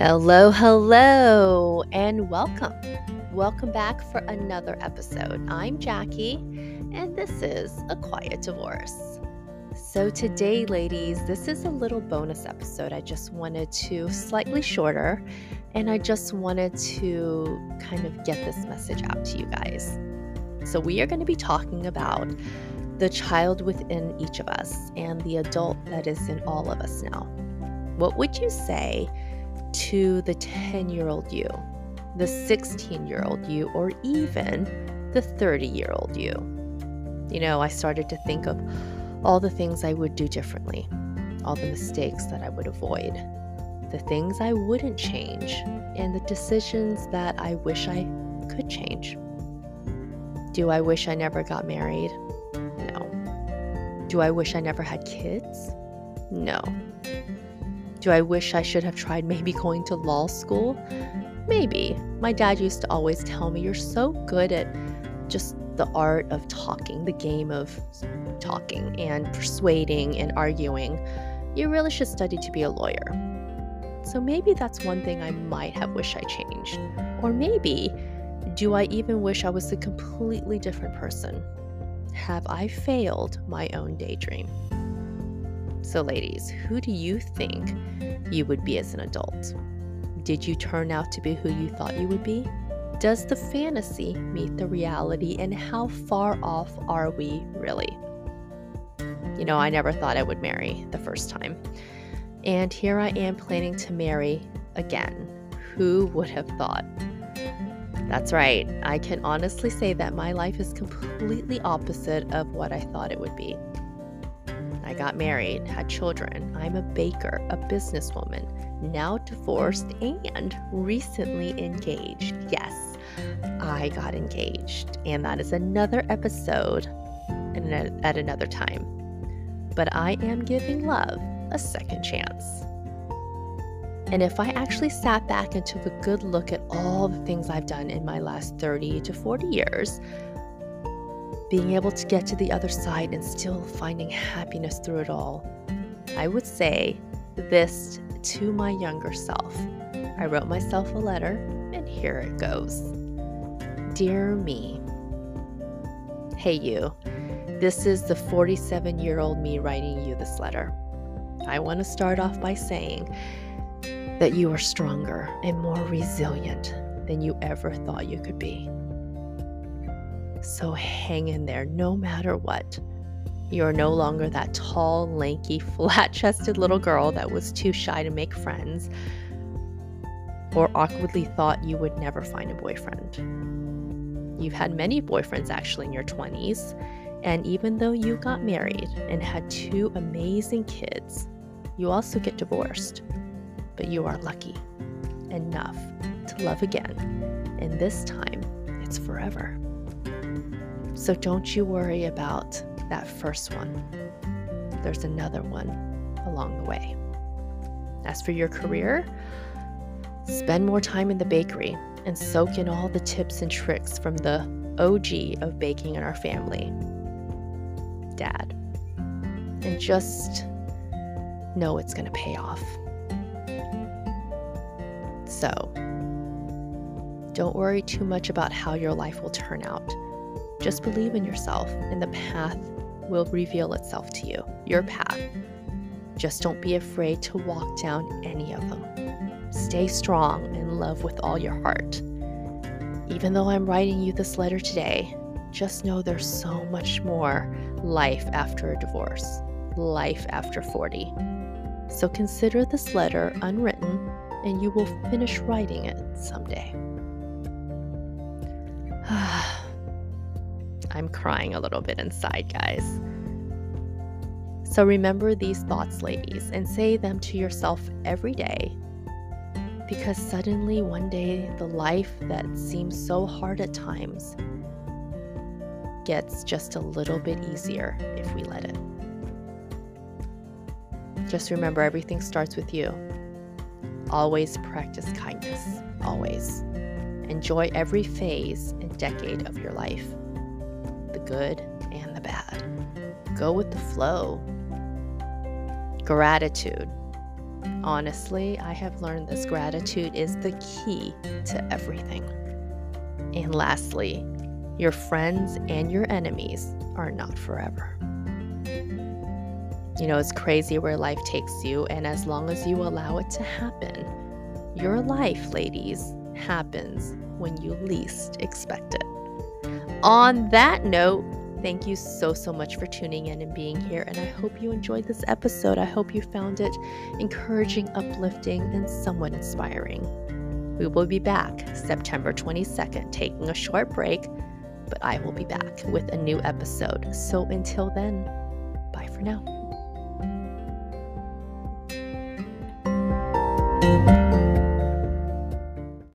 Hello, hello, and welcome. Welcome back for another episode. I'm Jackie, and this is A Quiet Divorce. So, today, ladies, this is a little bonus episode. I just wanted to, slightly shorter, and I just wanted to kind of get this message out to you guys. So, we are going to be talking about the child within each of us and the adult that is in all of us now. What would you say? To the 10 year old you, the 16 year old you, or even the 30 year old you. You know, I started to think of all the things I would do differently, all the mistakes that I would avoid, the things I wouldn't change, and the decisions that I wish I could change. Do I wish I never got married? No. Do I wish I never had kids? No. Do I wish I should have tried maybe going to law school? Maybe. My dad used to always tell me, You're so good at just the art of talking, the game of talking and persuading and arguing. You really should study to be a lawyer. So maybe that's one thing I might have wished I changed. Or maybe, do I even wish I was a completely different person? Have I failed my own daydream? So, ladies, who do you think you would be as an adult? Did you turn out to be who you thought you would be? Does the fantasy meet the reality, and how far off are we really? You know, I never thought I would marry the first time. And here I am planning to marry again. Who would have thought? That's right, I can honestly say that my life is completely opposite of what I thought it would be. Got married, had children. I'm a baker, a businesswoman, now divorced, and recently engaged. Yes, I got engaged. And that is another episode at another time. But I am giving love a second chance. And if I actually sat back and took a good look at all the things I've done in my last 30 to 40 years, being able to get to the other side and still finding happiness through it all. I would say this to my younger self. I wrote myself a letter, and here it goes Dear me, hey you, this is the 47 year old me writing you this letter. I want to start off by saying that you are stronger and more resilient than you ever thought you could be. So hang in there no matter what. You're no longer that tall, lanky, flat chested little girl that was too shy to make friends or awkwardly thought you would never find a boyfriend. You've had many boyfriends actually in your 20s, and even though you got married and had two amazing kids, you also get divorced. But you are lucky enough to love again, and this time it's forever. So don't you worry about that first one. There's another one along the way. As for your career, spend more time in the bakery and soak in all the tips and tricks from the OG of baking in our family, Dad. And just know it's going to pay off. So, don't worry too much about how your life will turn out. Just believe in yourself, and the path will reveal itself to you, your path. Just don't be afraid to walk down any of them. Stay strong and love with all your heart. Even though I'm writing you this letter today, just know there's so much more life after a divorce, life after 40. So consider this letter unwritten, and you will finish writing it someday. I'm crying a little bit inside, guys. So remember these thoughts, ladies, and say them to yourself every day. Because suddenly, one day, the life that seems so hard at times gets just a little bit easier if we let it. Just remember everything starts with you. Always practice kindness, always. Enjoy every phase and decade of your life good and the bad. Go with the flow. Gratitude. Honestly, I have learned this gratitude is the key to everything. And lastly, your friends and your enemies are not forever. You know, it's crazy where life takes you, and as long as you allow it to happen, your life, ladies, happens when you least expect it. On that note, Thank you so, so much for tuning in and being here. And I hope you enjoyed this episode. I hope you found it encouraging, uplifting, and somewhat inspiring. We will be back September 22nd, taking a short break, but I will be back with a new episode. So until then, bye for now.